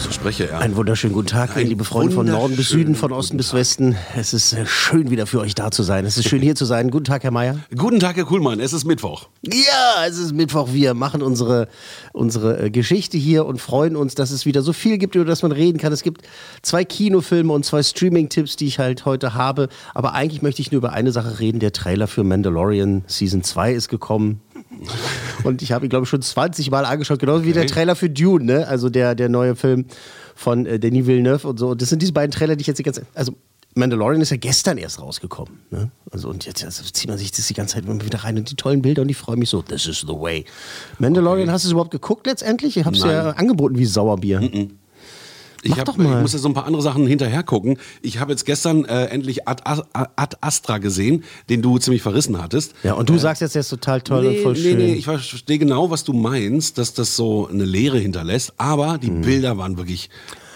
So spreche er. Einen wunderschönen guten Tag, Ein liebe Freunde von Norden bis Süden, von Osten bis. Westen. Es ist äh, schön wieder für euch da zu sein. Es ist schön hier zu sein. Guten Tag, Herr Mayer. Guten Tag, Herr Kuhlmann. Es ist Mittwoch. Ja, es ist Mittwoch. Wir machen unsere, unsere äh, Geschichte hier und freuen uns, dass es wieder so viel gibt, über das man reden kann. Es gibt zwei Kinofilme und zwei Streaming-Tipps, die ich halt heute habe. Aber eigentlich möchte ich nur über eine Sache reden. Der Trailer für Mandalorian Season 2 ist gekommen. Und ich habe ihn, glaube ich, schon 20 Mal angeschaut, genauso wie der Trailer für Dune, ne? also der, der neue Film von äh, Denis Villeneuve und so. Und das sind diese beiden Trailer, die ich jetzt die ganze also Mandalorian ist ja gestern erst rausgekommen. Ne? Also und jetzt also zieht man sich das die ganze Zeit immer wieder rein und die tollen Bilder und ich freue mich so, this is the way. Mandalorian, hast du es überhaupt geguckt letztendlich? Ich habe es ja angeboten wie Sauerbier. Ich, hab, doch mal. ich muss ja so ein paar andere Sachen hinterher gucken. Ich habe jetzt gestern äh, endlich Ad, Ad Astra gesehen, den du ziemlich verrissen hattest. Ja, und du sagst jetzt, der ist total toll und Nee, voll nee, schön. nee, ich verstehe genau, was du meinst, dass das so eine Leere hinterlässt, aber die Bilder waren wirklich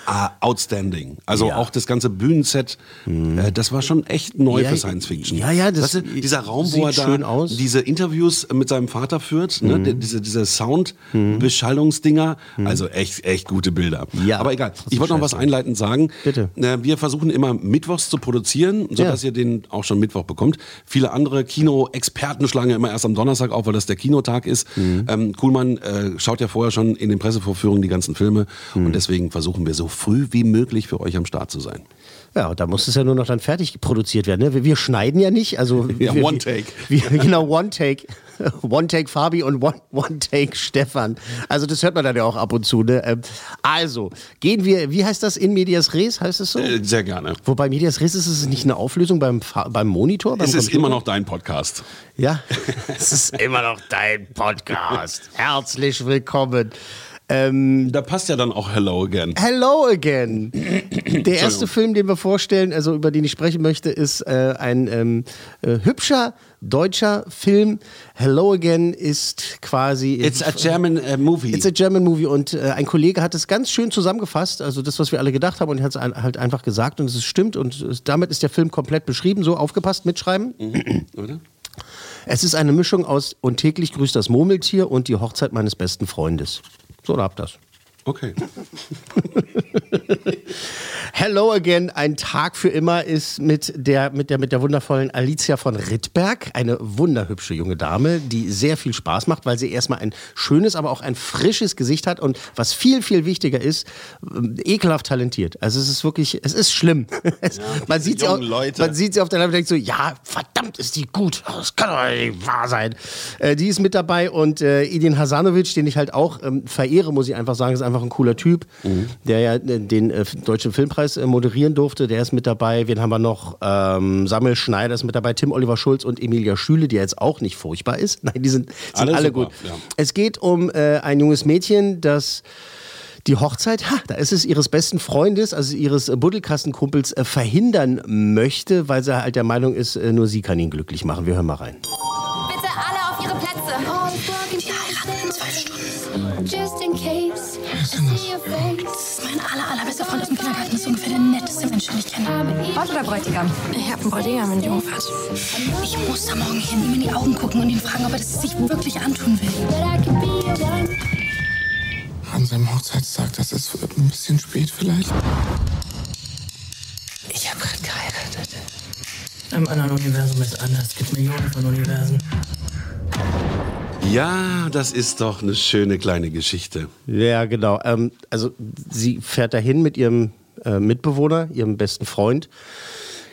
ah, outstanding. Also Mhm. Ja. Mhm. auch das ganze Bühnenset, äh, das war schon echt neu Ja, für Science Fiction. ja, ja, das weißt du, dieser Raum, wo er da. Mhm. diese Interviews mit seinem Vater führt, ne, der- diese, diese Sound-Beschallungsdinger, also echt, echt gute Bilder. Ja, aber egal. Ich wollte noch was einleitend sagen. Bitte. Wir versuchen immer mittwochs zu produzieren, sodass Ja. ihr den auch schon Mittwoch bekommt. Viele andere Kino-Experten schlagen ja immer erst am Donnerstag auf, weil das der Kinotag ist. Mhm. Ähm, Kuhlmann äh, schaut ja vorher schon in den Pressevorführungen die ganzen Filme Mhm. und deswegen versuchen wir so früh wie möglich für euch am Start zu sein. Ja, und da muss es ja nur noch dann fertig produziert werden. Ne? Wir, wir schneiden ja nicht. Also Ja, wir, One Take. Wir, genau, One Take. One Take Fabi und One, One Take Stefan. Also das hört man dann ja auch ab und zu. Ne? Ähm, Also, gehen wir, wie heißt das, in Medias Res, heißt es so? Äh, sehr gerne. Wobei Medias Res ist es nicht eine Auflösung beim, beim Monitor? Beim Es ist Computer? immer noch dein Podcast. Ja, es ist immer noch dein Podcast. Herzlich willkommen. Ähm, Da passt ja dann auch Hello Again. Hello again. Der erste Film, den wir vorstellen, also über den ich sprechen möchte, ist äh, ein ähm, äh, hübscher deutscher Film. Hello again ist quasi. It's a German äh, movie. It's a German movie und äh, ein Kollege hat es ganz schön zusammengefasst, also das, was wir alle gedacht haben und hat es ein, halt einfach gesagt und es stimmt und es, damit ist der Film komplett beschrieben, so aufgepasst, mitschreiben. Oder? Es ist eine Mischung aus Und täglich grüßt das Murmeltier und Die Hochzeit meines besten Freundes. So, habt das. Okay. Hello Again, ein Tag für immer ist mit der, mit der, mit der wundervollen Alicia von Rittberg, eine wunderhübsche junge Dame, die sehr viel Spaß macht, weil sie erstmal ein schönes, aber auch ein frisches Gesicht hat und was viel, viel wichtiger ist, ähm, ekelhaft talentiert. Also es ist wirklich, es ist schlimm. Es, man, sieht sie auch, Leute. man sieht sie auf der Leinwand und denkt so, ja, verdammt ist die gut. Das kann doch nicht wahr sein. Äh, die ist mit dabei und äh, Edin Hasanovic, den ich halt auch ähm, verehre, muss ich einfach sagen, ist einfach ein cooler Typ, der ja den äh, Deutschen Filmpreis äh, moderieren durfte. Der ist mit dabei. Wen haben wir noch? Ähm, Samuel Schneider ist mit dabei, Tim Oliver Schulz und Emilia Schüle, die jetzt auch nicht furchtbar ist. Nein, die sind, sind Alle alle, super, gut. ja. Es geht um äh, ein junges Mädchen, das die Hochzeit, ha, da ist es ihres besten Freundes, also ihres äh, Buddelkassenkumpels, äh, verhindern möchte, weil sie halt der Meinung ist, äh, nur sie kann ihn glücklich machen. Wir hören mal rein. Bitte alle auf ihre Plätze. Die heiraten in zwei Stunden. Just in case. I see your face. Das ist mein aller, allerbester Freund aus dem Kindergarten. Das ist ungefähr der netteste Mensch, den ich kenne. Braut oder Bräutigam? Ich habe einen Bräutigam in Jungfahrt. Ich muss da morgen hin, ihm in die Augen gucken und ihn fragen, ob er das sich wirklich antun will. An seinem Hochzeitstag, das ist ein bisschen spät vielleicht. Ich habe gerade geheiratet. Im anderen Universum ist anders. Es gibt Millionen von Universen. Ja, das ist doch eine schöne kleine Geschichte. Ja, genau. Ähm, also sie fährt dahin mit ihrem äh, Mitbewohner, ihrem besten Freund,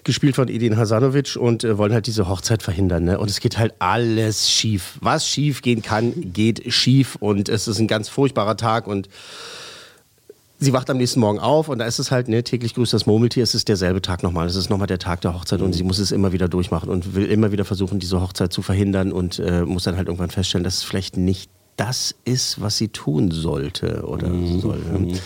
gespielt von Edin Hasanovic und äh, wollen halt diese Hochzeit verhindern. Ne? Und es geht halt alles schief. Was schief gehen kann, geht schief und es ist ein ganz furchtbarer Tag und sie wacht am nächsten Morgen auf und da ist es halt, ne, täglich grüßt das Murmeltier, es ist derselbe Tag nochmal. Es ist nochmal der Tag der Hochzeit und sie muss es immer wieder durchmachen und will immer wieder versuchen, diese Hochzeit zu verhindern und äh, muss dann halt irgendwann feststellen, dass es vielleicht nicht das ist, was sie tun sollte oder soll. ne?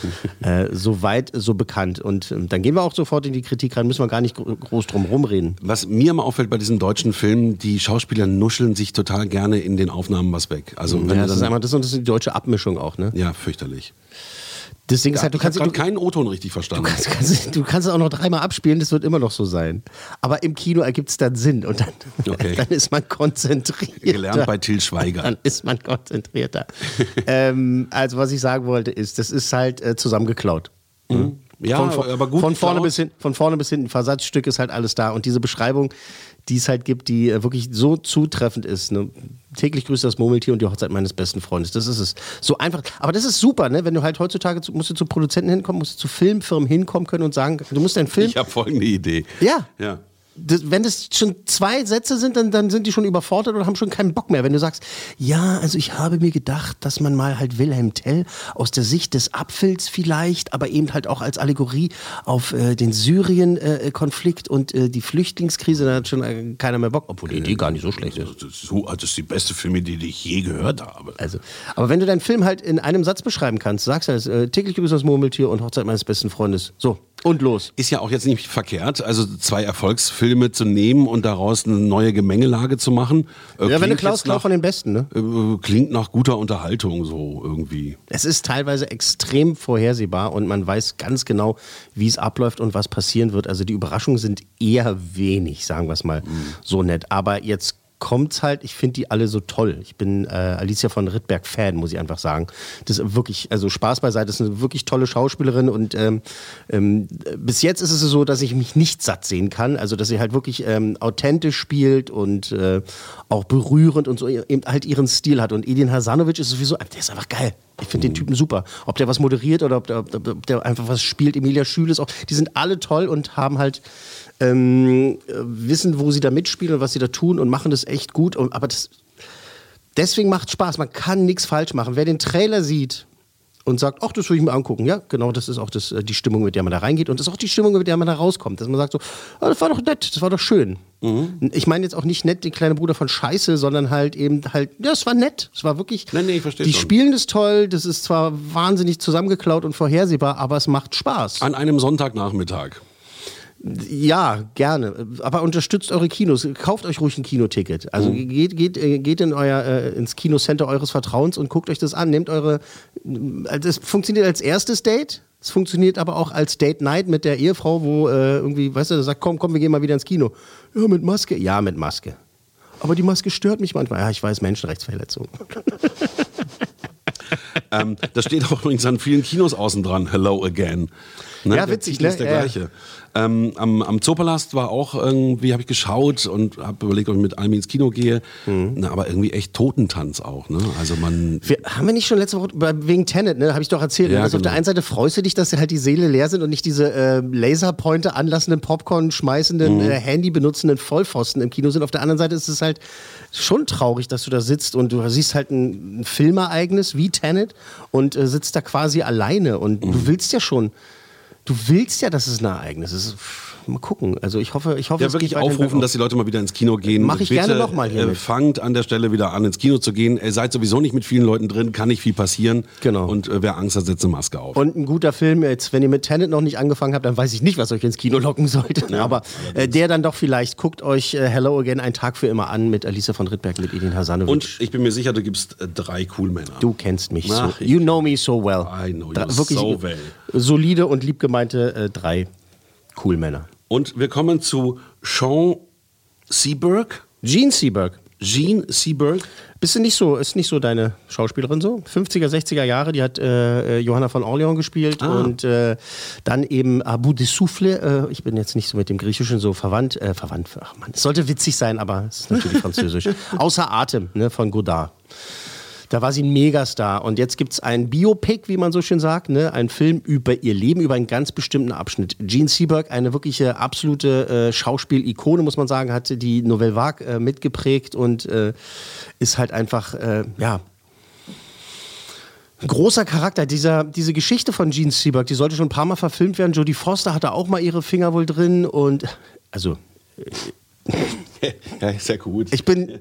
äh, so weit, so bekannt. Und ähm, dann gehen wir auch sofort in die Kritik rein, müssen wir gar nicht gro- groß drum rumreden. Was mir immer auffällt bei diesen deutschen Filmen, die Schauspieler nuscheln sich total gerne in den Aufnahmen was weg. Also wenn Ja, das ist einmal das und das ist die deutsche Abmischung auch, ne? ja, fürchterlich. Das Ding ist halt, du kannst, du, keinen O-Ton richtig verstanden. Du kannst, kannst, du kannst es auch noch dreimal abspielen, das wird immer noch so sein. Aber im Kino ergibt es dann Sinn und dann, Okay. dann ist man konzentriert. Gelernt bei Till Schweiger. Dann ist man konzentrierter. ähm, also was ich sagen wollte ist, das ist halt äh, zusammengeklaut. Mhm. Ja, von, aber gut von vorne, bis hin, von vorne bis hinten, Versatzstück ist halt alles da. Und diese Beschreibung, die es halt gibt, die äh, wirklich so zutreffend ist. Ne? Täglich grüßt das Murmeltier und die Hochzeit meines besten Freundes. Das ist es. So einfach. Aber das ist super, ne? wenn du halt heutzutage zu, musst du zu Produzenten hinkommen, musst du zu Filmfirmen hinkommen können und sagen, du musst deinen Film. Ich habe folgende Idee. Ja. Ja. Das, wenn das schon zwei Sätze sind, dann, dann sind die schon überfordert und haben schon keinen Bock mehr. Wenn du sagst, ja, also ich habe mir gedacht, dass man mal halt Wilhelm Tell aus der Sicht des Apfels vielleicht, aber eben halt auch als Allegorie auf äh, den Syrien-Konflikt und äh, die Flüchtlingskrise, da hat schon äh, keiner mehr Bock, obwohl die Idee gar nicht so schlecht ist. Das ist, so, das ist die beste Filmidee, die ich je gehört habe. Also, aber wenn du deinen Film halt in einem Satz beschreiben kannst, sagst du halt, äh, täglich grüßt das Murmeltier und Hochzeit meines besten Freundes. So, und los. Ist ja auch jetzt nicht verkehrt, also zwei Erfolgsfilme zu nehmen und daraus eine neue Gemengelage zu machen. Äh, Ja, wenn du Klaus Klau von den Besten, ne? äh, Klingt nach guter Unterhaltung so irgendwie. Es ist teilweise extrem vorhersehbar und man weiß ganz genau, wie es abläuft und was passieren wird. Also die Überraschungen sind eher wenig, sagen wir es mal so nett. Aber jetzt kommt's halt, ich finde die alle so toll. Ich bin äh, Alicia von Rittberg Fan, muss ich einfach sagen. Das ist wirklich, also Spaß beiseite, das ist eine wirklich tolle Schauspielerin und ähm, ähm, bis jetzt ist es so, dass ich mich nicht satt sehen kann. Also dass sie halt wirklich ähm, authentisch spielt und äh, auch berührend und so eben halt ihren Stil hat. Und Edin Hasanovic ist sowieso, der ist einfach geil. Ich finde den Typen super. Ob der was moderiert oder ob der, ob der- ob der einfach was spielt. Emilia Schüle ist auch, die sind alle toll und haben halt ähm, äh, wissen, wo sie da mitspielen und was sie da tun und machen das echt gut. Und, aber das, deswegen macht Spaß. Man kann nichts falsch machen. Wer den Trailer sieht und sagt, ach, das will ich mir angucken, ja, genau, das ist auch das, äh, die Stimmung, mit der man da reingeht und das ist auch die Stimmung, mit der man da rauskommt. Dass man sagt so, ah, das war doch nett, das war doch schön. Ich meine jetzt auch nicht nett den kleinen Bruder von Scheiße, sondern halt eben halt, ja, es war nett. Es war wirklich. Nee, nee, ich verstehe Die schon. spielen das toll, das ist zwar wahnsinnig zusammengeklaut und vorhersehbar, aber es macht Spaß. An einem Sonntagnachmittag. Ja, gerne. Aber unterstützt eure Kinos. Kauft euch ruhig ein Kinoticket. Also geht, geht, äh, geht in euer, äh, ins Kinocenter eures Vertrauens und guckt euch das an. Nehmt eure. äh, Das funktioniert als erstes Date. Es funktioniert aber auch als Date Night mit der Ehefrau, wo äh, irgendwie, weißt du, sagt, komm, komm, wir gehen mal wieder ins Kino. Ja, mit Maske. Ja, mit Maske. Aber die Maske stört mich manchmal. Ja, ich weiß, Menschenrechtsverletzung. Ähm, das steht auch übrigens an vielen Kinos außen dran. Hello again. Ne? Ja, witzig, ne? ist der Ja, ja. gleiche. Ähm, am, am Zoopalast war auch irgendwie, habe ich geschaut und habe überlegt, ob ich mit Almi ins Kino gehe. Mhm. Na, aber irgendwie echt Totentanz auch. Ne? Also man. Wir, haben wir nicht schon letzte Woche wegen Tenet, ne? Habe ich doch erzählt. Ja, ne? also Auf der genau. einen Seite freust du dich, dass halt die Seele leer sind und nicht diese äh, Laserpointer anlassenden, Popcorn schmeißenden, Mhm. äh, Handy benutzenden Vollpfosten im Kino sind. Auf der anderen Seite ist es halt schon traurig, dass du da sitzt und du siehst halt ein, ein Filmereignis wie Tenet und äh, sitzt da quasi alleine und Mhm. du willst ja schon, du willst ja, dass es ein Ereignis ist. Mal gucken. Also ich hoffe, ich hoffe, Ja, wirklich aufrufen, dass die Leute mal wieder ins Kino gehen. Mach ich Bitte, gerne noch mal Äh, fangt an der Stelle wieder an, ins Kino zu gehen. Ihr seid sowieso nicht mit vielen Leuten drin, kann nicht viel passieren. Genau. Und äh, wer Angst hat, setzt eine Maske auf. Und ein guter Film, jetzt, wenn ihr mit Tenet noch nicht angefangen habt, dann weiß ich nicht, was euch ins Kino locken sollte. Aber äh, der dann doch vielleicht, guckt euch äh, Hello Again, ein Tag für immer an mit Alicia von Rittberg, mit Edin Hasanovic. Und ich bin mir sicher, du gibst äh, drei cool Männer. du kennst mich Ach, so. You know me so well. I know you Dra- so well. solide und liebgemeinte äh, drei cool Männer. Und wir kommen zu Sean Seberg. Gene Seberg. Jean Seberg. Bist du nicht so, ist nicht so deine Schauspielerin so? 50er, 60er Jahre, die hat äh, äh, Johanna von Orleans gespielt Ah. und äh, dann eben Abu de Souffle. Äh, ich bin jetzt nicht so mit dem Griechischen so verwandt. Äh, verwandt, ach man, es sollte witzig sein, aber es ist natürlich französisch. Außer Atem ne, von Godard. Da war sie ein Megastar. Und jetzt gibt es ein Biopic, wie man so schön sagt, ne? ein Film über ihr Leben, über einen ganz bestimmten Abschnitt. Gene Seberg, eine wirkliche absolute äh, Schauspielikone, muss man sagen, hat die Nouvelle Vague äh, mitgeprägt und äh, ist halt einfach, äh, ja, Ein großer Charakter. Dieser, diese Geschichte von Gene Seberg, die sollte schon ein paar Mal verfilmt werden. Jodie Foster hatte auch mal ihre Finger wohl drin und also ja, ist ja gut. ich bin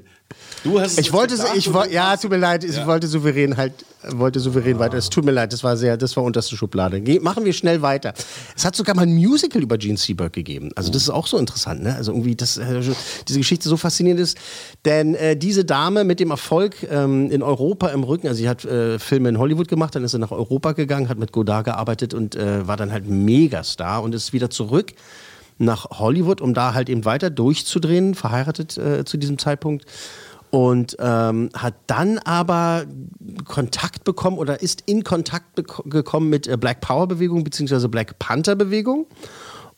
du hast Ich wollte, gedacht ich du ja, tut mir leid, ich Ja. wollte souverän halt, wollte souverän weiter. Es tut mir leid, das war sehr, das war unterste Schublade. Ge machen wir schnell weiter. Es hat sogar mal ein Musical über Gene Seberg gegeben. Also das ist auch so interessant, ne? Also irgendwie, dass äh, diese Geschichte so faszinierend ist. Denn äh, diese Dame mit dem Erfolg ähm, in Europa im Rücken, also sie hat äh, Filme in Hollywood gemacht, dann ist sie nach Europa gegangen, hat mit Godard gearbeitet und äh, war dann halt Megastar und ist wieder zurück nach Hollywood, um da halt eben weiter durchzudrehen, verheiratet äh, zu diesem Zeitpunkt. Und ähm, hat dann aber Kontakt bekommen oder ist in Kontakt gekommen mit äh, Black Power Bewegung bzw. Black Panther Bewegung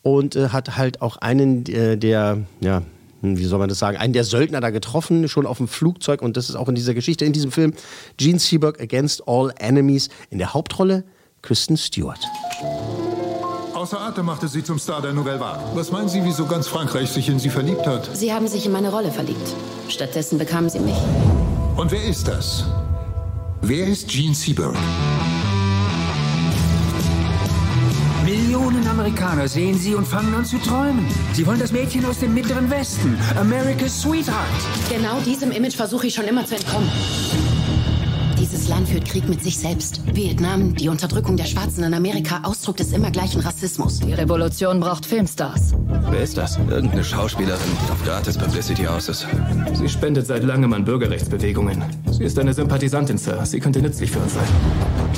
und äh, hat halt auch einen äh, der, ja, hm, wie soll man das sagen, einen der Söldner da getroffen, schon auf dem Flugzeug und das ist auch in dieser Geschichte, in diesem Film, Gene Seberg Against All Enemies, in der Hauptrolle Kristen Stewart. Außer Atem machte sie zum Star der Nouvelle Vague. Was meinen Sie, wieso ganz Frankreich sich in sie verliebt hat? Sie haben sich in meine Rolle verliebt. Stattdessen bekamen sie mich. Und wer ist das? Wer ist Gene Seberg? Millionen Amerikaner sehen sie und fangen an zu träumen. Sie wollen das Mädchen aus dem Mittleren Westen. America's Sweetheart. Genau diesem Image versuche ich schon immer zu entkommen. Dieses Land führt Krieg mit sich selbst. Vietnam, die Unterdrückung der Schwarzen in Amerika, Ausdruck des immer gleichen Rassismus. Die Revolution braucht Filmstars. Wer ist das? Irgendeine Schauspielerin, die auf gratis Publicity aus ist. Sie spendet seit langem an Bürgerrechtsbewegungen. Sie ist eine Sympathisantin, Sir. Sie könnte nützlich für uns sein.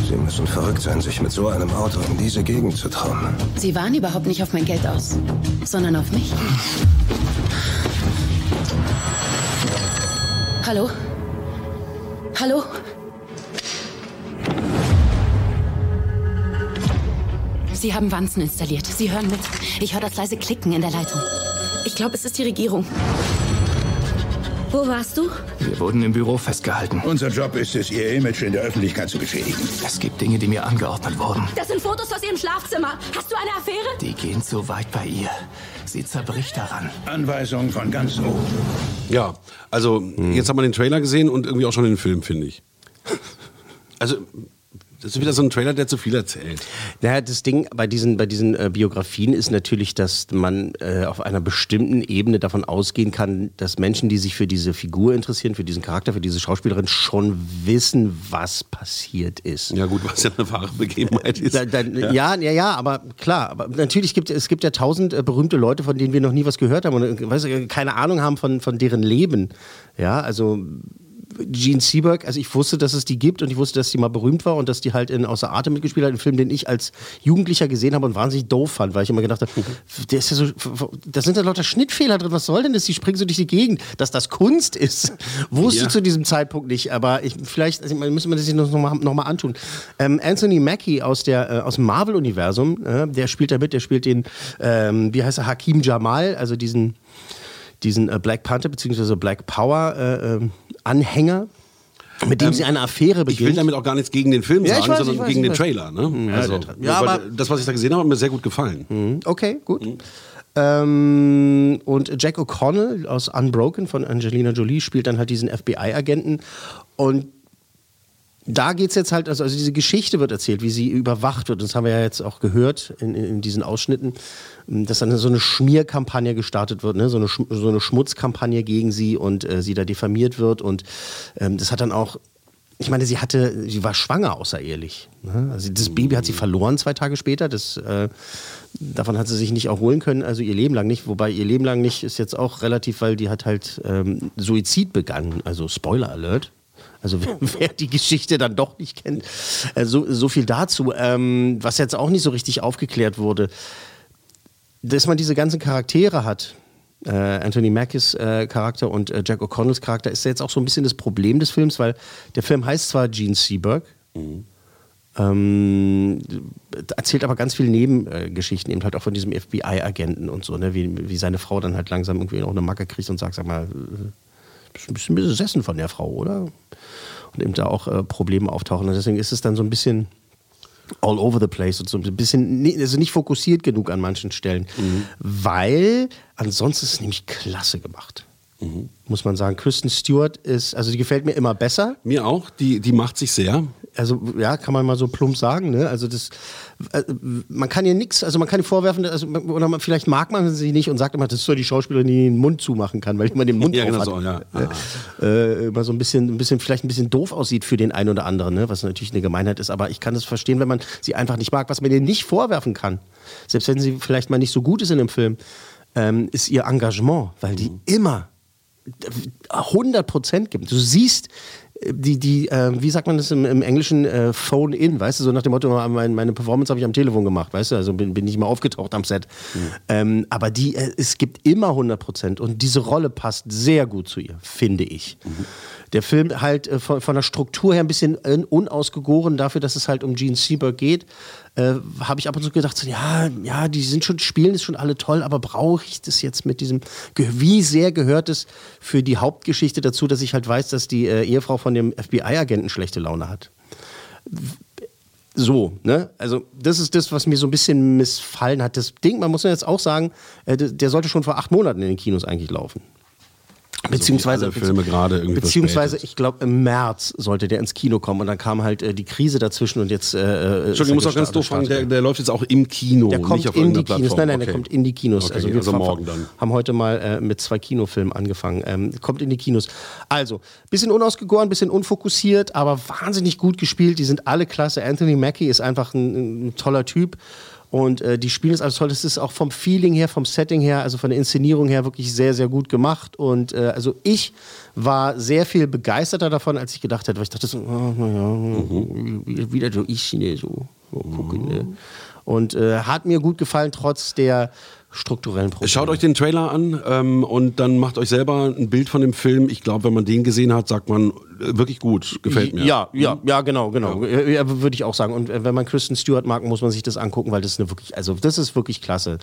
Sie müssen verrückt sein, sich mit so einem Auto in diese Gegend zu trauen. Sie waren überhaupt nicht auf mein Geld aus, sondern auf mich. Hallo? Hallo? Sie haben Wanzen installiert. Sie hören mit. Ich höre das leise Klicken in der Leitung. Ich glaube, es ist die Regierung. Wo warst du? Wir wurden im Büro festgehalten. Unser Job ist es, Ihr Image in der Öffentlichkeit zu beschädigen. Es gibt Dinge, die mir angeordnet wurden. Das sind Fotos aus ihrem Schlafzimmer. Hast du eine Affäre? Die gehen zu weit bei ihr. Sie zerbricht daran. Anweisungen von ganz oben. Ja, also jetzt haben wir den Trailer gesehen und irgendwie auch schon den Film, finde ich. Also, das ist wieder so ein Trailer, der zu viel erzählt. Naja, das Ding bei diesen, bei diesen äh, Biografien ist natürlich, dass man äh, auf einer bestimmten Ebene davon ausgehen kann, dass Menschen, die sich für diese Figur interessieren, für diesen Charakter, für diese Schauspielerin, schon wissen, was passiert ist. Ja gut, was ja eine wahre Begebenheit ist. Da, dann, ja. ja, ja, aber klar, aber natürlich gibt es gibt ja tausend äh, berühmte Leute, von denen wir noch nie was gehört haben und äh, weiß, ich, keine Ahnung haben von, von deren Leben. Ja, also Gene Seberg, also ich wusste, dass es die gibt und ich wusste, dass die mal berühmt war und dass die halt in Außer Atem mitgespielt hat, einen Film, den ich als Jugendlicher gesehen habe und wahnsinnig doof fand, weil ich immer gedacht habe, der ist ja so, da sind ja lauter Schnittfehler drin, was soll denn das? Die springen so durch die Gegend. Dass das Kunst ist, wusste Ja. ich zu diesem Zeitpunkt nicht, aber ich, vielleicht also, müssen wir das sich noch mal, noch mal antun. Ähm, Anthony Mackie aus, der, äh, aus dem Marvel-Universum, äh, der spielt da mit, der spielt den, ähm, wie heißt er, Hakim Jamal, also diesen diesen äh, Black Panther bzw. Black Power äh, ähm, Anhänger, mit dem Ähm, sie eine Affäre Ich will beginnt. damit auch gar nichts gegen den Film Ja, sagen, weiß, sondern weiß, gegen den. Trailer. Ne? Ja, also, Tra- ja, aber- das, was ich da gesehen habe, hat mir sehr gut gefallen. Okay, gut. Ähm, und Jack O'Connell aus Unbroken von Angelina Jolie spielt dann halt diesen FBI-Agenten. Und da geht es jetzt halt, also, also diese Geschichte wird erzählt, wie sie überwacht wird. Das haben wir ja jetzt auch gehört in, in, diesen Ausschnitten, dass dann so eine Schmierkampagne gestartet wird, ne? so, eine, Sch- so eine Schmutzkampagne gegen sie und äh, sie da diffamiert wird. Und ähm, das hat dann auch, ich meine, sie hatte, sie war schwanger außerehelich. Ne? Also das Baby hat sie verloren zwei Tage später. Das, äh, davon hat sie sich nicht erholen können, also ihr Leben lang nicht. Wobei ihr Leben lang nicht ist jetzt auch relativ, weil die hat halt ähm, Suizid begangen. Also Spoiler Alert. Also wer, die Geschichte dann doch nicht kennt, äh, so, so viel dazu. Ähm, was jetzt auch nicht so richtig aufgeklärt wurde, dass man diese ganzen Charaktere hat. Äh, Anthony Mackies äh, Charakter und äh, Jack O'Connells Charakter ist ja jetzt auch so ein bisschen das Problem des Films, weil der Film heißt zwar Gene Seberg, ähm, erzählt aber ganz viele Nebengeschichten, eben halt auch von diesem FBI-Agenten und so, ne? wie, wie seine Frau dann halt langsam irgendwie auch eine Macke kriegt und sagt, sag mal, äh, ein bisschen besessen von der Frau, oder? Und eben da auch äh, Probleme auftauchen. Und deswegen ist es dann so ein bisschen all over the place und so ein bisschen, also nicht fokussiert genug an manchen Stellen. Weil ansonsten ist es nämlich klasse gemacht. Muss man sagen. Kristen Stewart ist, also die gefällt mir immer besser. Mir auch, die, die macht sich sehr. Also ja, kann man mal so plump sagen. Ne? Also das, äh, man kann ihr nichts, also man kann ihr vorwerfen, also, oder man, vielleicht mag man sie nicht und sagt immer, das ist so die Schauspielerin, die den Mund zumachen kann, weil man den Mund Ja, genau so, ja. Äh, immer so ein bisschen, ein bisschen, vielleicht ein bisschen doof aussieht für den einen oder anderen, ne? was natürlich eine Gemeinheit ist. Aber ich kann es verstehen, wenn man sie einfach nicht mag, was man ihr nicht vorwerfen kann. Selbst wenn sie vielleicht mal nicht so gut ist in dem Film, ähm, ist ihr Engagement, weil die immer 100 Prozent gibt. Du siehst äh, die, die äh, wie sagt man das im, im Englischen, äh, Phone in, weißt du, so nach dem Motto, mein, meine Performance habe ich am Telefon gemacht, weißt du, also bin, bin nicht mal aufgetaucht am Set. Ähm, aber die, äh, es gibt immer 100 Prozent und diese Rolle passt sehr gut zu ihr, finde ich. Der Film halt äh, von, von der Struktur her ein bisschen äh, unausgegoren dafür, dass es halt um Gene Seberg geht. Äh, habe ich ab und zu gedacht, so, ja, ja, die sind schon, spielen ist schon alle toll, aber brauche ich das jetzt mit diesem, wie sehr gehört es für die Hauptgeschichte dazu, dass ich halt weiß, dass die äh, Ehefrau von dem FBI-Agenten schlechte Laune hat? So, ne? Also, das ist das, was mir so ein bisschen missfallen hat. Das Ding, man muss ja jetzt auch sagen, äh, der sollte schon vor acht Monaten in den Kinos eigentlich laufen. Beziehungsweise, Also gerade irgendwie beziehungsweise ich glaube, im März sollte der ins Kino kommen und dann kam halt äh, die Krise dazwischen und jetzt. Äh, äh, Entschuldigung, ich muss auch ganz doof fragen, der, der läuft jetzt auch im Kino, der kommt nicht auf in die irgendeiner Kinos. Plattform. Nein, nein, der Okay. kommt in die Kinos. Okay, also wir also morgen dann. haben heute mal äh, mit zwei Kinofilmen angefangen. Ähm, kommt in die Kinos. Also, bisschen unausgegoren, bisschen unfokussiert, aber wahnsinnig gut gespielt. Die sind alle klasse. Anthony Mackie ist einfach ein, ein toller Typ. Und äh, die spielen es alles toll. Das ist auch vom Feeling her, vom Setting her, also von der Inszenierung her wirklich sehr, sehr gut gemacht. Und äh, also ich war sehr viel begeisterter davon, als ich gedacht hätte. Weil ich dachte so, oh, naja, wieder so ich, ne, so, so gucken, ne. Und äh, hat mir gut gefallen, trotz der strukturellen Probleme. Schaut euch den Trailer an ähm, und dann macht euch selber ein Bild von dem Film. Ich glaube, wenn man den gesehen hat, sagt man, wirklich gut, gefällt mir. Ja, ja, ja, genau, genau. Ja. Ja, würde ich auch sagen. Und äh, wenn man Kristen Stewart mag, muss man sich das angucken, weil das ist eine wirklich, also das ist wirklich klasse.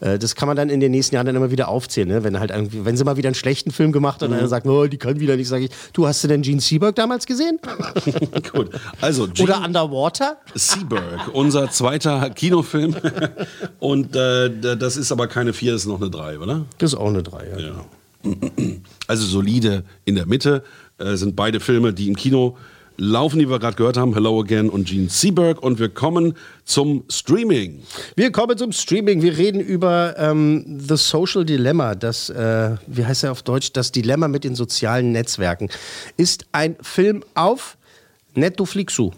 Äh, Das kann man dann in den nächsten Jahren dann immer wieder aufzählen, ne? wenn halt wenn sie mal wieder einen schlechten Film gemacht hat und Mhm. einer sagt, oh, die kann wieder nicht, sage ich, du hast du denn Gene Seberg damals gesehen? Gut. Also, Oder Underwater? Seaberg, unser zweiter Kinofilm. Und äh, das ist aber keine 4, das ist noch eine 3, oder? Das ist auch eine 3, ja. genau. Also solide in der Mitte äh, sind beide Filme, die im Kino laufen, die wir gerade gehört haben, Hello Again und Gene Seberg. Und wir kommen zum Streaming. Wir kommen zum Streaming. Wir reden über ähm, The Social Dilemma. Das, äh, wie heißt er auf Deutsch? Das Dilemma mit den sozialen Netzwerken. Ist ein Film auf Netflixu.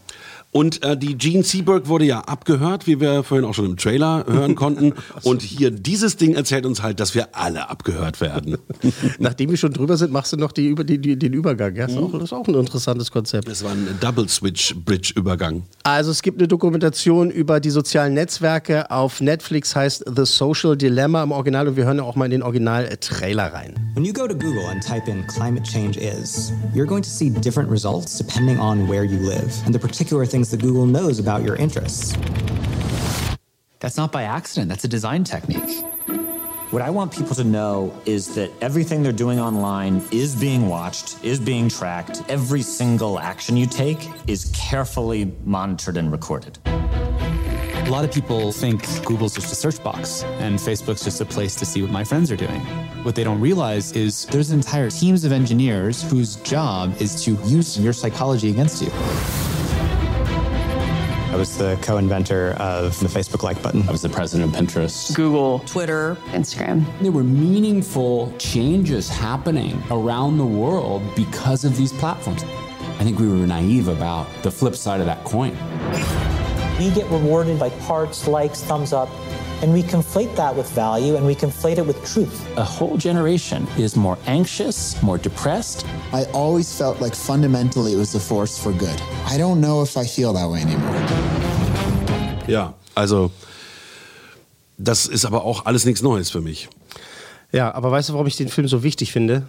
Und äh, die Gene Seberg wurde ja abgehört, wie wir vorhin auch schon im Trailer hören konnten. Und hier dieses Ding erzählt uns halt, dass wir alle abgehört werden. Nachdem wir schon drüber sind, machst du noch die, über- die, die, den Übergang. Ja? Das, ist auch, das ist auch ein interessantes Konzept. Das war ein Double Switch Bridge Übergang. Also es gibt eine Dokumentation über die sozialen Netzwerke auf Netflix, heißt The Social Dilemma im Original und wir hören auch mal in den Original-Trailer rein. When you go to Google and type in climate change is, you're going to see different results depending on where you live and the particular things that Google knows about your interests. That's not by accident, that's a design technique. What I want people to know is that everything they're doing online is being watched, is being tracked. Every single action you take is carefully monitored and recorded. A lot of people think Google's just a search box and Facebook's just a place to see what my friends are doing. What they don't realize is there's entire teams of engineers whose job is to use your psychology against you. I was the co inventor of the Facebook like button. I was the president of Pinterest. Google, Twitter, Instagram. There were meaningful changes happening around the world because of these platforms. I think we were naive about the flip side of that coin. We get rewarded by hearts, likes, thumbs up, and we conflate that with value and we conflate it with truth. A whole generation is more anxious, more depressed. I always felt like fundamentally it was a force for good. I don't know if I feel that way anymore. Ja, also das ist aber auch alles nichts Neues für mich. Ja, aber weißt du, warum ich den Film so wichtig finde?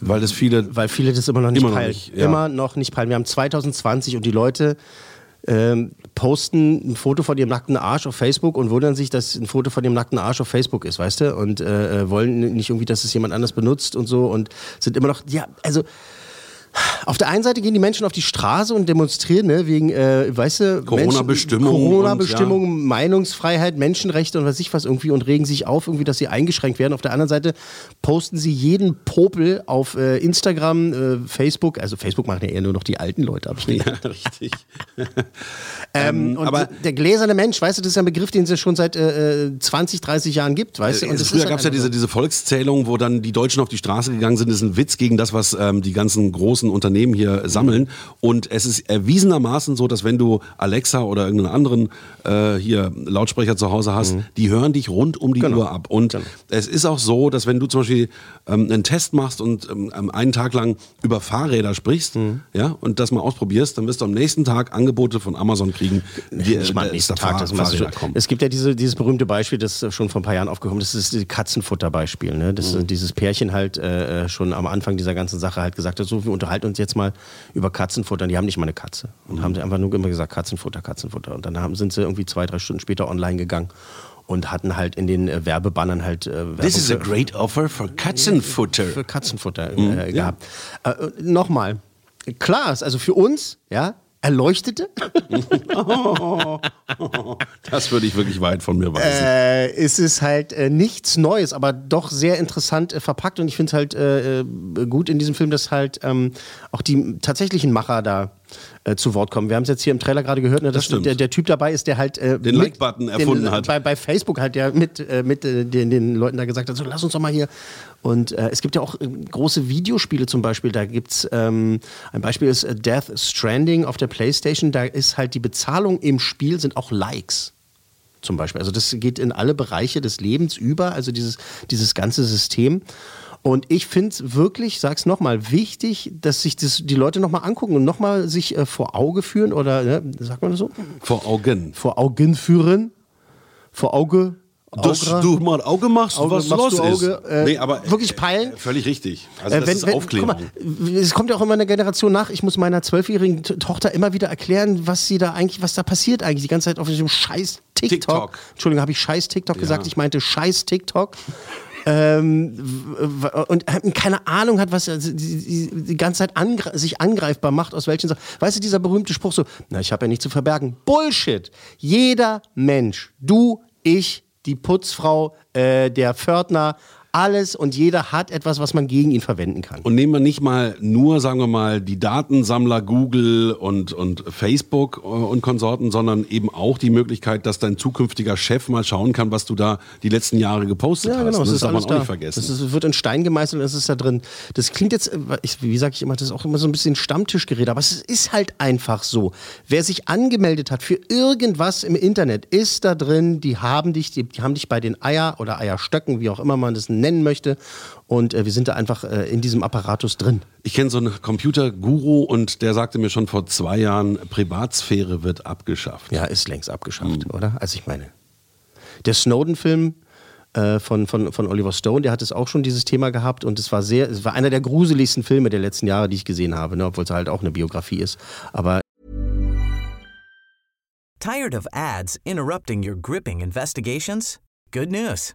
Weil das viele. Weil viele das immer noch nicht Immer noch peilen. nicht, ja. Immer noch nicht peilen. Wir haben 2020 und die Leute ähm, posten ein Foto von ihrem nackten Arsch auf Facebook und wundern sich, dass ein Foto von ihrem nackten Arsch auf Facebook ist, weißt du? Und äh, wollen nicht irgendwie, dass es jemand anders benutzt und so und sind immer noch, ja, also Auf der einen Seite gehen die Menschen auf die Straße und demonstrieren, ne, wegen, äh, weißt du, Corona-Bestimmungen Corona-Bestimmungen, und, Meinungsfreiheit, Menschenrechte und was weiß ich was irgendwie und regen sich auf, irgendwie, dass sie eingeschränkt werden. Auf der anderen Seite posten sie jeden Popel auf äh, Instagram, äh, Facebook, also Facebook machen ja eher nur noch die alten Leute ab. Ja, richtig. Ähm, und aber- der gläserne Mensch, weißt du, das ist ja ein Begriff, den es ja schon seit äh, äh, 20, 30 Jahren gibt, weißt du? Und das Früher ist gab es ja halt diese, diese Volkszählung, wo dann die Deutschen auf die Straße gegangen sind. Das ist ein Witz gegen das, was ähm, die ganzen großen Unternehmen hier sammeln. Und es ist erwiesenermaßen so, dass wenn du Alexa oder irgendeinen anderen äh, hier Lautsprecher zu Hause hast, die hören dich rund um die Genau. Uhr ab. Und es ist auch so, dass wenn du zum Beispiel ähm, einen Test machst und ähm, einen Tag lang über Fahrräder sprichst, Mhm. ja, und das mal ausprobierst, dann wirst du am nächsten Tag Angebote von Amazon kriegen, die nicht mal am nächsten Tag, das machst du Fahrräder schon. kommen. Es gibt ja diese, dieses berühmte Beispiel, das äh, schon vor ein paar Jahren aufgekommen ist, das ist das Katzenfutterbeispiel. Ne? Das, Mhm. Dieses Pärchen halt äh, schon am Anfang dieser ganzen Sache halt gesagt hat, so, wir unterhalten uns jetzt mal über Katzenfutter. Und die haben nicht mal eine Katze. Und haben sie einfach nur immer gesagt, Katzenfutter, Katzenfutter. Und dann haben, sind sie irgendwie zwei, drei Stunden später online gegangen und hatten halt in den äh, Werbebannern halt äh, Werbung This is a great offer for Katzenfutter. für Katzenfutter äh, Mhm, ja. gehabt. Äh, äh, Nochmal, klar ist also für uns, ja, Erleuchtete, Das würde ich wirklich weit von mir weisen. äh, ist es halt äh, nichts Neues, aber doch sehr interessant äh, verpackt und ich finde es halt äh, äh, gut in diesem Film, dass halt ähm, auch die tatsächlichen Macher da äh, zu Wort kommen. Wir haben es jetzt hier im Trailer gerade gehört, ne, dass der, der Typ dabei ist, der halt äh, Den Like-Button erfunden den, hat. Bei, bei Facebook halt, der mit, äh, mit äh, den, den Leuten da gesagt hat, so lass uns doch mal hier. Und äh, es gibt ja auch äh, große Videospiele zum Beispiel. Da gibt es ähm, ein Beispiel ist äh, Death Stranding auf der Playstation. Da ist halt die Bezahlung im Spiel sind auch Likes zum Beispiel. Also das geht in alle Bereiche des Lebens über, also dieses, dieses ganze System. Und ich finde es wirklich, sag's nochmal, wichtig, dass sich das die Leute nochmal angucken und nochmal sich äh, vor Auge führen oder, ne, sagt man das so? Vor Augen. Vor Augen führen. Vor Auge. Dass Augra- du mal Auge machst, Auge, was machst los du Auge, ist. äh, nee, aber wirklich peilen. äh, völlig richtig. Also Äh, das wenn- ist wenn- Aufklärung. guck mal, es kommt ja auch immer eine Generation nach. Ich muss meiner zwölfjährigen Tochter immer wieder erklären, was sie da eigentlich, was da passiert eigentlich die ganze Zeit auf diesem scheiß TikTok. TikTok. Entschuldigung, habe ich scheiß TikTok Ja. gesagt? Ich meinte scheiß TikTok. Ähm, und keine Ahnung hat, was er die, die, die ganze Zeit angre sich angreifbar macht, aus welchen Sachen. Weißt du, dieser berühmte Spruch so, na, ich habe ja nichts zu verbergen. Bullshit. Jeder Mensch, du, ich, die Putzfrau, äh, der Pförtner, alles und jeder hat etwas, was man gegen ihn verwenden kann. Und nehmen wir nicht mal nur, sagen wir mal, die Datensammler Google und, und Facebook äh, und Konsorten, sondern eben auch die Möglichkeit, dass dein zukünftiger Chef mal schauen kann, was du da die letzten Jahre gepostet Ja, hast. genau, das es ist darf man auch da. nicht vergessen. Das ist, wird in Stein gemeißelt und es ist da drin. Das klingt jetzt, wie sage ich immer, das ist auch immer so ein bisschen Stammtischgerede, aber es ist halt einfach so. Wer sich angemeldet hat für irgendwas im Internet, ist da drin, die haben dich, die, die haben dich bei den Eier oder Eierstöcken, wie auch immer man das nennen möchte. Und äh, wir sind da einfach äh, in diesem Apparatus drin. Ich kenne so einen Computerguru und der sagte mir schon vor zwei Jahren, Privatsphäre wird abgeschafft. Ja, ist längst abgeschafft, oder? Also ich meine, der Snowden-Film äh, von, von, von Oliver Stone, der hat es auch schon dieses Thema gehabt und es war sehr, es war einer der gruseligsten Filme der letzten Jahre, die ich gesehen habe, ne, obwohl es halt auch eine Biografie ist. Aber Tired of ads interrupting your gripping investigations? Good news.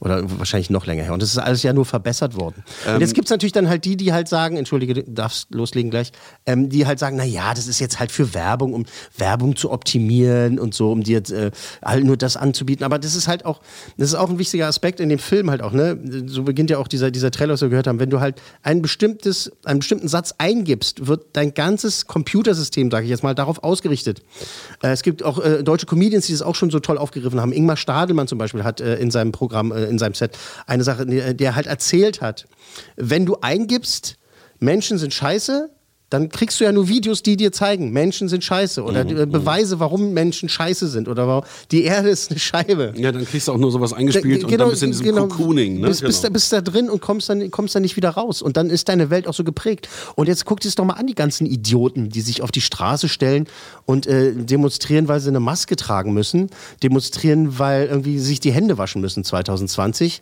Oder wahrscheinlich noch länger her. Und das ist alles ja nur verbessert worden. Ähm, und jetzt gibt es natürlich dann halt die, die halt sagen, entschuldige, du darfst loslegen gleich, ähm, die halt sagen, naja, das ist jetzt halt für Werbung, um Werbung zu optimieren und so, um dir äh, halt nur das anzubieten. Aber das ist halt auch, das ist auch ein wichtiger Aspekt in dem Film halt auch, ne? So beginnt ja auch dieser, dieser Trailer, was wir gehört haben. Wenn du halt ein bestimmtes, einen bestimmten Satz eingibst, wird dein ganzes Computersystem, sage ich jetzt mal, darauf ausgerichtet. Äh, es gibt auch äh, deutsche Comedians, die das auch schon so toll aufgegriffen haben. Ingmar Stadelmann zum Beispiel hat äh, in seinem Programm, äh, in seinem Set eine Sache, der, der halt erzählt hat, wenn du eingibst, Menschen sind scheiße, dann kriegst du ja nur Videos, die dir zeigen, Menschen sind scheiße oder Mhm, äh, Beweise, warum Menschen scheiße sind oder warum die Erde ist eine Scheibe. Ja, dann kriegst du auch nur sowas eingespielt Da- und dann bist du in diesem Cocooning. Ne? Bist, bist, da, bist da drin und kommst dann, kommst dann nicht wieder raus. Und dann ist deine Welt auch so geprägt. Und jetzt guck dir es doch mal an, die ganzen Idioten, die sich auf die Straße stellen und äh, demonstrieren, weil sie eine Maske tragen müssen. Demonstrieren, weil irgendwie sich die Hände waschen müssen 2020.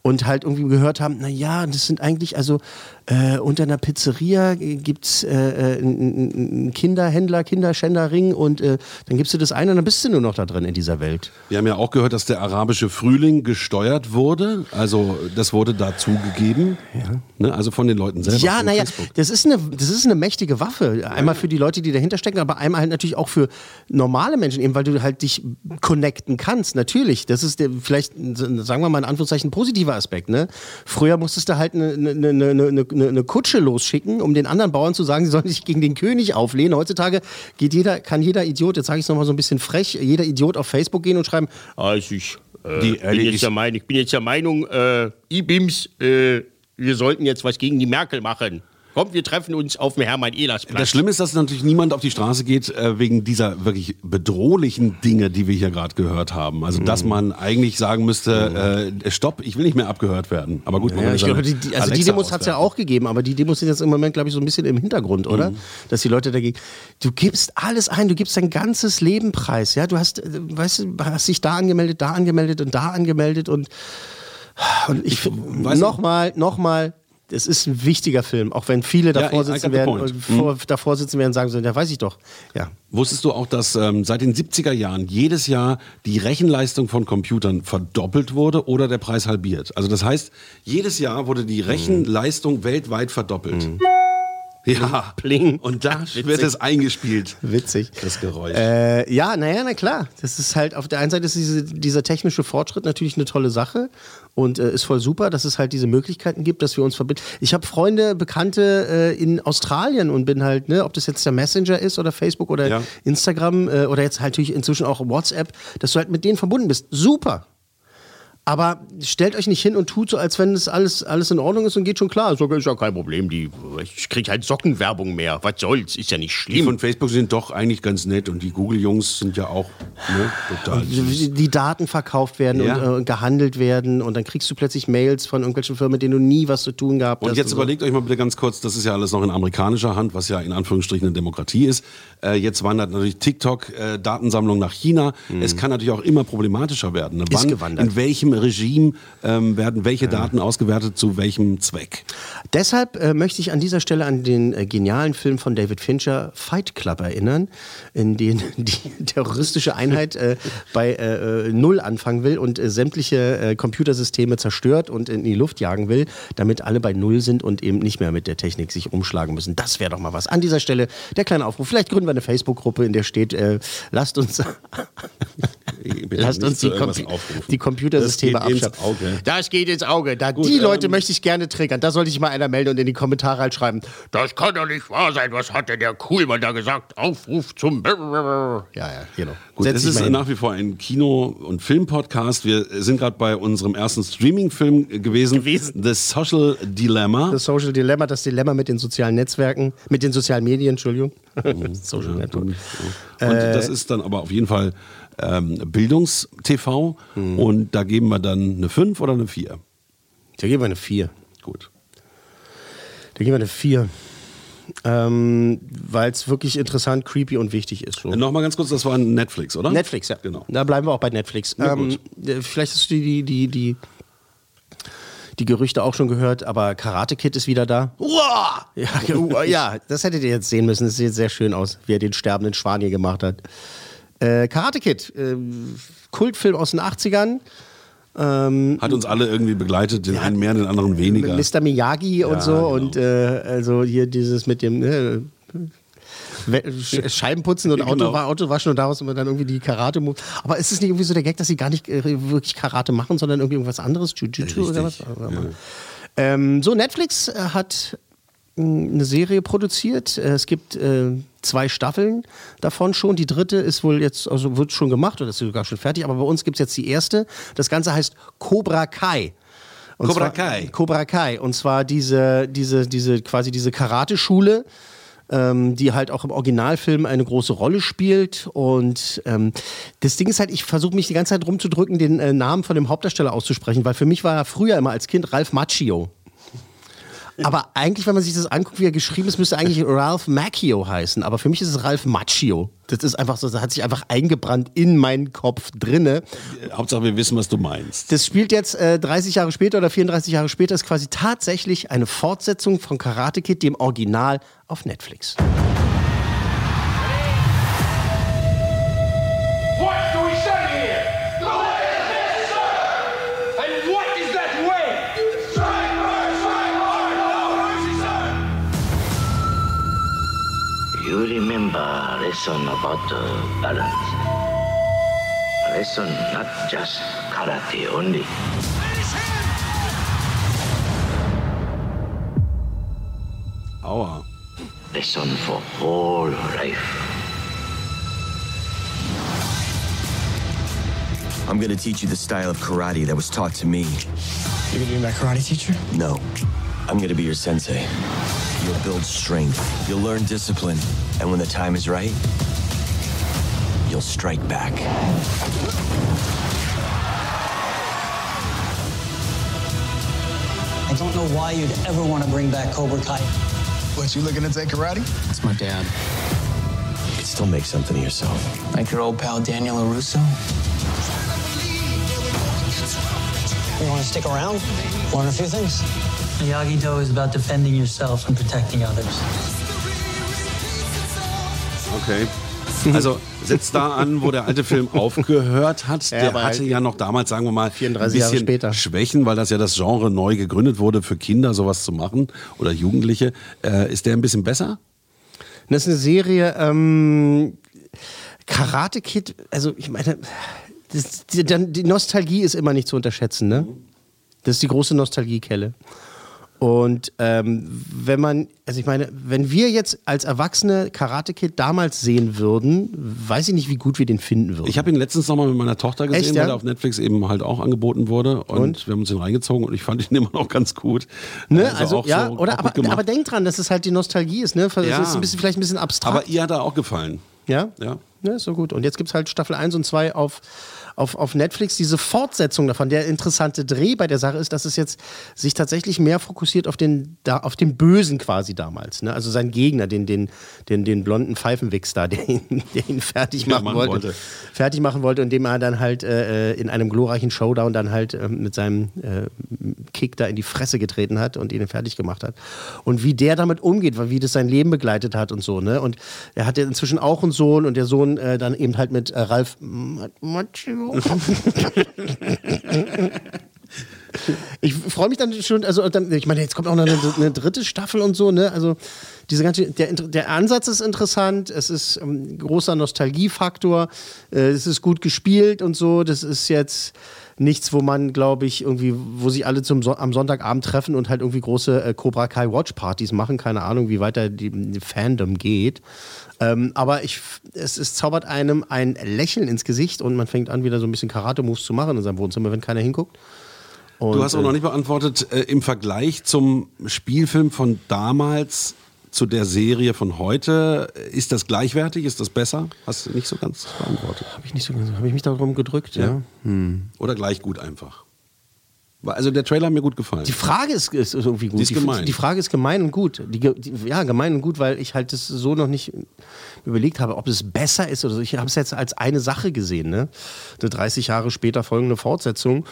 Und halt irgendwie gehört haben, na ja, das sind eigentlich, also äh, unter einer Pizzeria gibt es äh, äh, einen einen Kinderhändler, Kinderschänderring und äh, dann gibst du das ein und dann bist du nur noch da drin in dieser Welt. Wir haben ja auch gehört, dass der arabische Frühling gesteuert wurde. Also das wurde dazugegeben. Ne? Also von den Leuten selber. Ja, naja, das ist, eine, das ist eine mächtige Waffe. Einmal für die Leute, die dahinter stecken, aber einmal halt natürlich auch für normale Menschen, eben weil du halt dich connecten kannst. Natürlich, das ist der, vielleicht, sagen wir mal in Anführungszeichen, positiver Aspekt. Ne? Früher musstest du halt eine, eine, eine, eine, eine, eine Kutsche losschicken, um den anderen Bauern zu sagen, sie sollen sich gegen den König auflehnen. Heutzutage geht jeder, kann jeder Idiot, jetzt sage ich es nochmal so ein bisschen frech, jeder Idiot auf Facebook gehen und schreiben, also ich äh, Die- bin, jetzt der Meinung, ich bin jetzt der Meinung, äh, IBIMS, äh, wir sollten jetzt was gegen die Merkel machen. Kommt, wir treffen uns auf dem Hermann-Ehlers-Platz. Das Schlimme ist, dass natürlich niemand auf die Straße geht äh, wegen dieser wirklich bedrohlichen Dinge, die wir hier gerade gehört haben. Also, dass Mhm. man eigentlich sagen müsste, äh, stopp, ich will nicht mehr abgehört werden. Aber gut, man Ja, ich glaube, die, die, also die Alexa Demos hat es ja auch gegeben, aber die Demos sind jetzt im Moment, glaube ich, so ein bisschen im Hintergrund, oder? Mhm. Dass die Leute dagegen. Du gibst alles ein, du gibst dein ganzes Leben preis. Ja, du hast, äh, weißt du, hast dich da angemeldet, da angemeldet und da angemeldet und, und ich, weiß- nochmal, nochmal. Es ist ein wichtiger Film, auch wenn viele Ja, davor I sitzen werden, und vor, davor sitzen werden und sagen so, ja, weiß ich doch. Ja. Wusstest du auch, dass ähm, seit den 70er Jahren jedes Jahr die Rechenleistung von Computern verdoppelt wurde oder der Preis halbiert? Also das heißt, jedes Jahr wurde die Rechenleistung weltweit verdoppelt. Ja, Pling. Und da wird es eingespielt. Witzig. Das Geräusch. Äh, ja, naja, na klar. Das ist halt, auf der einen Seite ist diese, dieser technische Fortschritt natürlich eine tolle Sache und äh, ist voll super, dass es halt diese Möglichkeiten gibt, dass wir uns verbinden. Ich habe Freunde, Bekannte äh, in Australien und bin halt, ne, ob das jetzt der Messenger ist oder Facebook oder Ja. Instagram äh, oder jetzt halt natürlich inzwischen auch WhatsApp, dass du halt mit denen verbunden bist. Super. Aber stellt euch nicht hin und tut so, als wenn das alles, alles in Ordnung ist und geht schon klar. So ist ja kein Problem. Die, ich krieg halt Sockenwerbung mehr. Was soll's? Ist ja nicht Die schlimm. von Facebook sind doch eigentlich ganz nett und die Google-Jungs sind ja auch ne, total die die Daten verkauft werden Ja. und äh, gehandelt werden und dann kriegst du plötzlich Mails von irgendwelchen Firmen, mit denen du nie was zu tun gehabt hast. Und jetzt so. überlegt euch mal bitte ganz kurz, das ist ja alles noch in amerikanischer Hand, was ja in Anführungsstrichen eine Demokratie ist. Äh, jetzt wandert natürlich TikTok äh, nach China. Es kann natürlich auch immer problematischer werden. Ne? Mhm. Ist Wann, gewandert. in welchem Regime ähm, werden welche Daten ausgewertet zu welchem Zweck? Deshalb äh, möchte ich an dieser Stelle an den äh, genialen Film von David Fincher Fight Club erinnern, in dem die terroristische Einheit äh, bei äh, äh, Null anfangen will und äh, sämtliche Computersysteme zerstört und in die Luft jagen will, damit alle bei Null sind und eben nicht mehr mit der Technik sich umschlagen müssen. Das wäre doch mal was. An dieser Stelle der kleine Aufruf. Vielleicht gründen wir eine Facebook-Gruppe, in der steht, lasst uns, lasst uns die, aufrufen. die Computersysteme Das geht ins abschaffen. Auge. Das geht ins Auge. Da, Gut, die Leute ähm, möchte ich gerne triggern. Da sollte sich mal einer melden und in die Kommentare halt schreiben. Das kann doch nicht wahr sein. Was hat denn der Kuhlmann da gesagt? Aufruf zum. Ja, ja, genau. Gut, Setz dich ist nach wie vor ein Kino- und Film-Podcast. Wir sind gerade bei unserem ersten Streaming-Film gewesen, The Social Dilemma. Das Social Dilemma, das Dilemma mit den sozialen Netzwerken, mit den sozialen Medien, Entschuldigung. Social Network. Und Äh, das ist dann aber auf jeden Fall ähm, Bildungstv. Und da geben wir dann eine 5 oder eine 4. Da geben wir eine 4. Gut. Da geben wir eine 4. Ähm, Weil es wirklich interessant, creepy und wichtig ist. So. Nochmal ganz kurz, das war Netflix, oder? Netflix, ja. Genau. Da bleiben wir auch bei Netflix. Ähm, äh, vielleicht hast du die, die, die, die Gerüchte auch schon gehört, aber Karate Kid ist wieder da. Uah! Ja, ja, das hättet ihr jetzt sehen müssen. Das sieht sehr schön aus, wie er den sterbenden Schwan gemacht hat. Äh, Karate Kid, äh, Kultfilm aus den 80ern. Ähm, Hat uns alle irgendwie begleitet, den einen mehr, den anderen weniger. Mr. Miyagi und Ja, so genau. und äh, also hier dieses mit dem äh, Sch- Scheibenputzen und Genau. Auto, Autowaschen und daraus immer dann irgendwie die karate -Moves. Aber ist es nicht irgendwie so der Gag, dass sie gar nicht äh, wirklich Karate machen, sondern irgendwie irgendwas anderes? Jiu-Jitsu oder was? Ähm, so, Netflix äh, hat eine Serie produziert. Äh, Es gibt äh, zwei Staffeln davon schon. Die dritte ist wohl jetzt, also wird schon gemacht oder ist sogar schon fertig, aber bei uns gibt es jetzt die erste. Das Ganze heißt Cobra Kai. Und Cobra zwar, Kai. Cobra Kai. Und zwar diese, diese, diese, quasi diese Karate-Schule ähm, die halt auch im Originalfilm eine große Rolle spielt. Und ähm, das Ding ist halt, ich versuche mich die ganze Zeit rumzudrücken, den äh, Namen von dem Hauptdarsteller auszusprechen, weil für mich war er früher immer als Kind Ralph Macchio. Aber eigentlich, wenn man sich das anguckt, wie er geschrieben ist, müsste eigentlich Ralph Macchio heißen. Aber für mich ist es Ralph Macchio. Das ist einfach so, das hat sich einfach eingebrannt in meinen Kopf drinne. Hauptsache, wir wissen, was du meinst. Das spielt jetzt äh, 30 Jahre später oder 34 Jahre später, ist quasi tatsächlich eine Fortsetzung von Karate Kid, dem Original auf Netflix. You remember lesson about uh, balance. A lesson not just karate only. Aua. Lesson for whole life. I'm gonna teach you the style of karate that was taught to me. You're gonna be my karate teacher? No, I'm gonna be your sensei. You'll build strength, you'll learn discipline, and when the time is right, you'll strike back. I don't know why you'd ever want to bring back Cobra Kai. What, you looking to take karate? It's my dad. You can still make something of yourself. Like your old pal Daniel LaRusso? You want to stick around? Learn a few things? Miyagi-Do is about defending yourself and protecting others. Okay. Also setzt da an, wo der alte Film aufgehört hat. Ja, der hatte halt ja noch damals, sagen wir mal, 34 ein Jahre bisschen später. Schwächen, weil das ja das Genre neu gegründet wurde, für Kinder sowas zu machen oder Jugendliche. Äh, ist der ein bisschen besser? Das ist eine Serie, ähm, Karate Kid, also ich meine, das, die, die Nostalgie ist immer nicht zu unterschätzen, ne? Das ist die große Nostalgiekelle. Und ähm, wenn man, also ich meine, wenn wir jetzt als Erwachsene Karate Kid damals sehen würden, weiß ich nicht, wie gut wir den finden würden. Ich habe ihn letztens nochmal mit meiner Tochter gesehen, Echt, ja? weil er auf Netflix eben halt auch angeboten wurde. Und, wir haben uns den reingezogen und ich fand ihn immer noch ganz gut. Ne? Also Also, auch ja, so- oder? Aber, aber denk dran, dass es halt die Nostalgie ist, ne? Das Ja. ist ein bisschen, vielleicht ein bisschen abstrakt. Aber ihr hat er auch gefallen. Ja? Ja. Ja, ist so gut. Und jetzt gibt es halt Staffel 1 und 2 auf, auf, auf Netflix. Diese Fortsetzung davon. Der interessante Dreh bei der Sache ist, dass es jetzt sich tatsächlich mehr fokussiert auf den, da, auf den Bösen quasi damals. Ne? Also seinen Gegner, den, den, den, den blonden Pfeifenwichs da, der ihn, der ihn fertig Ja, machen wollte. wollte. Fertig machen wollte und dem er dann halt äh, in einem glorreichen Showdown dann halt äh, mit seinem äh, Kick da in die Fresse getreten hat und ihn fertig gemacht hat. Und wie der damit umgeht, wie das sein Leben begleitet hat und so. Ne? Und er hat ja inzwischen auch einen Sohn und der Sohn äh, dann eben halt mit äh, Ralf Macchio. Ich freue mich dann schon, also dann, ich meine, jetzt kommt auch noch eine, eine dritte Staffel und so, ne? Also diese ganze, der, der Ansatz ist interessant, es ist ähm, ein großer Nostalgiefaktor, äh, es ist gut gespielt und so. Das ist jetzt nichts, wo man, glaube ich, irgendwie, wo sich alle zum am Sonntagabend treffen und halt irgendwie große äh, Cobra Kai Watch Partys machen. Keine Ahnung, wie weiter die, die Fandom geht. Ähm, aber ich, es, es zaubert einem ein Lächeln ins Gesicht und man fängt an, wieder so ein bisschen Karate-Moves zu machen in seinem Wohnzimmer, wenn keiner hinguckt. Und, du hast auch äh, noch nicht beantwortet, äh, im Vergleich zum Spielfilm von damals zu der Serie von heute, äh, ist das gleichwertig? Ist das besser? Hast du nicht so ganz beantwortet. Habe ich nicht so habe ich mich darum gedrückt, ja. Hm. Oder gleich gut einfach? Also der Trailer hat mir gut gefallen. Die Frage ist, ist irgendwie gut. Die ist gemein. Die Frage ist gemein und gut. Die, die, ja, gemein und gut, weil ich halt das so noch nicht überlegt habe, ob es besser ist oder so. Ich habe es jetzt als eine Sache gesehen, ne? Eine 30 Jahre später folgende Fortsetzung.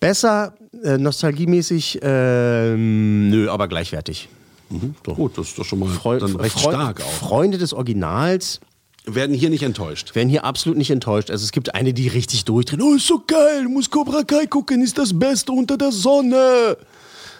Besser, äh, nostalgiemäßig, ähm, nö, aber gleichwertig. So. Gut, das ist doch schon mal Freu dann recht Freu stark auch. Freunde des Originals werden hier nicht enttäuscht. Werden hier absolut nicht enttäuscht. Also es gibt eine, die richtig durchdrehen. Oh, ist so geil, du musst Cobra Kai gucken, ist das Beste unter der Sonne.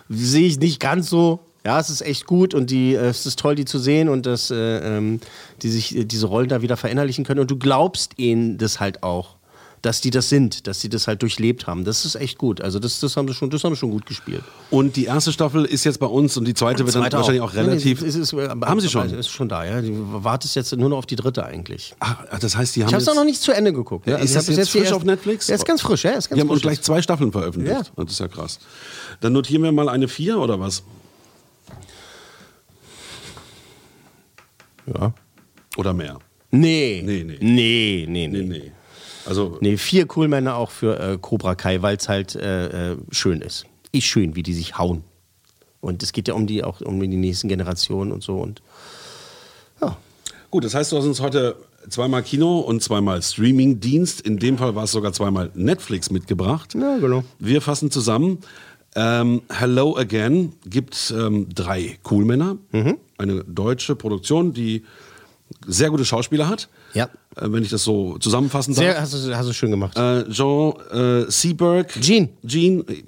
Sehe ich nicht ganz so. Ja, es ist echt gut und die, äh, es ist toll, die zu sehen und dass äh, ähm, die sich äh, diese Rollen da wieder verinnerlichen können. Und du glaubst ihnen das halt auch, dass die das sind, dass sie das halt durchlebt haben. Das ist echt gut. Also das, das haben sie schon, das haben sie schon gut gespielt. Und die erste Staffel ist jetzt bei uns und die zweite wird dann Zweite wahrscheinlich auch, relativ. Nee, es ist, es ist, Haben Sie schon? Ist schon da, ja. Du wartest jetzt nur noch auf die dritte eigentlich. Ach, das heißt, die haben Ich habe es jetzt- auch noch nicht zu Ende geguckt. Ja, Also ist das jetzt die frisch erste- auf Netflix? Ja, ist ganz frisch, ja. Ist ganz Die haben uns frisch. gleich zwei Staffeln veröffentlicht. Das ist ja krass. Dann notieren wir mal eine vier oder was? Ja. Oder mehr? Nee. Nee, nee. Nee, nee, nee. nee. Also, Nee, vier Coolmänner auch für äh, Cobra Kai, weil es halt äh, äh, schön ist. Ist schön, wie die sich hauen. Und es geht ja um die auch um die nächsten Generationen und so. Und Gut, das heißt, du hast uns heute zweimal Kino und zweimal Streaming-Dienst. In dem Fall war es sogar zweimal Netflix mitgebracht. Ja, genau. Wir fassen zusammen. Ähm, Hello Again gibt ähm, drei Coolmänner. Mhm. Eine deutsche Produktion, die sehr gute Schauspieler hat. Ja. Äh, wenn ich das so zusammenfassen darf. Sehr, hast du, hast du schön gemacht. Äh, Jean äh, Seberg. Gene. Gene. äh,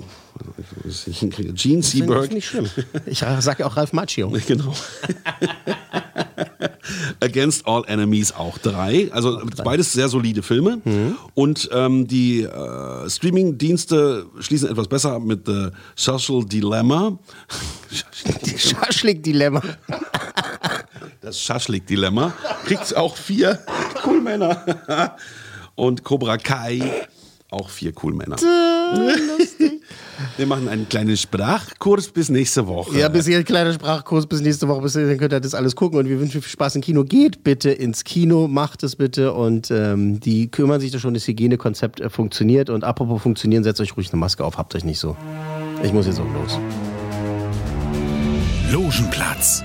ich hinkriege. Gene Das Seberg. ich nicht schlimm. Ich sage auch Ralf Macchio. Genau. Against All Enemies auch drei. Also beides sehr solide Filme. Mhm. Und ähm, die äh, Streaming-Dienste schließen etwas besser ab mit The Social Dilemma. Schaschlik-Dilemma. Das Schaschlik-Dilemma. Kriegt auch vier Coolmänner. Und Cobra Kai auch vier Coolmänner. Wir machen einen kleinen Sprachkurs bis nächste Woche. Ja, bis hier ein kleiner Sprachkurs bis nächste Woche. Bis dann könnt ihr das alles gucken und wir wünschen viel Spaß im Kino. Geht bitte ins Kino, macht es bitte und ähm, die kümmern sich da schon, das Hygienekonzept äh, funktioniert. Und apropos funktionieren, setzt euch ruhig eine Maske auf, habt euch nicht so. Ich muss jetzt auch los. Logenplatz,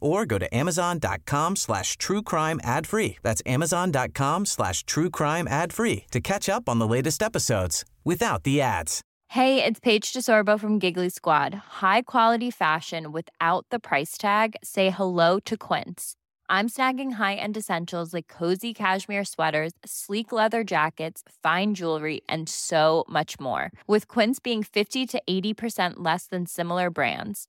or go to amazon.com slash true crime ad free. That's amazon.com slash true crime ad free to catch up on the latest episodes without the ads. Hey, it's Paige DeSorbo from Giggly Squad. High quality fashion without the price tag. Say hello to Quince. I'm snagging high-end essentials like cozy cashmere sweaters, sleek leather jackets, fine jewelry, and so much more. With Quince being 50 to 80% less than similar brands.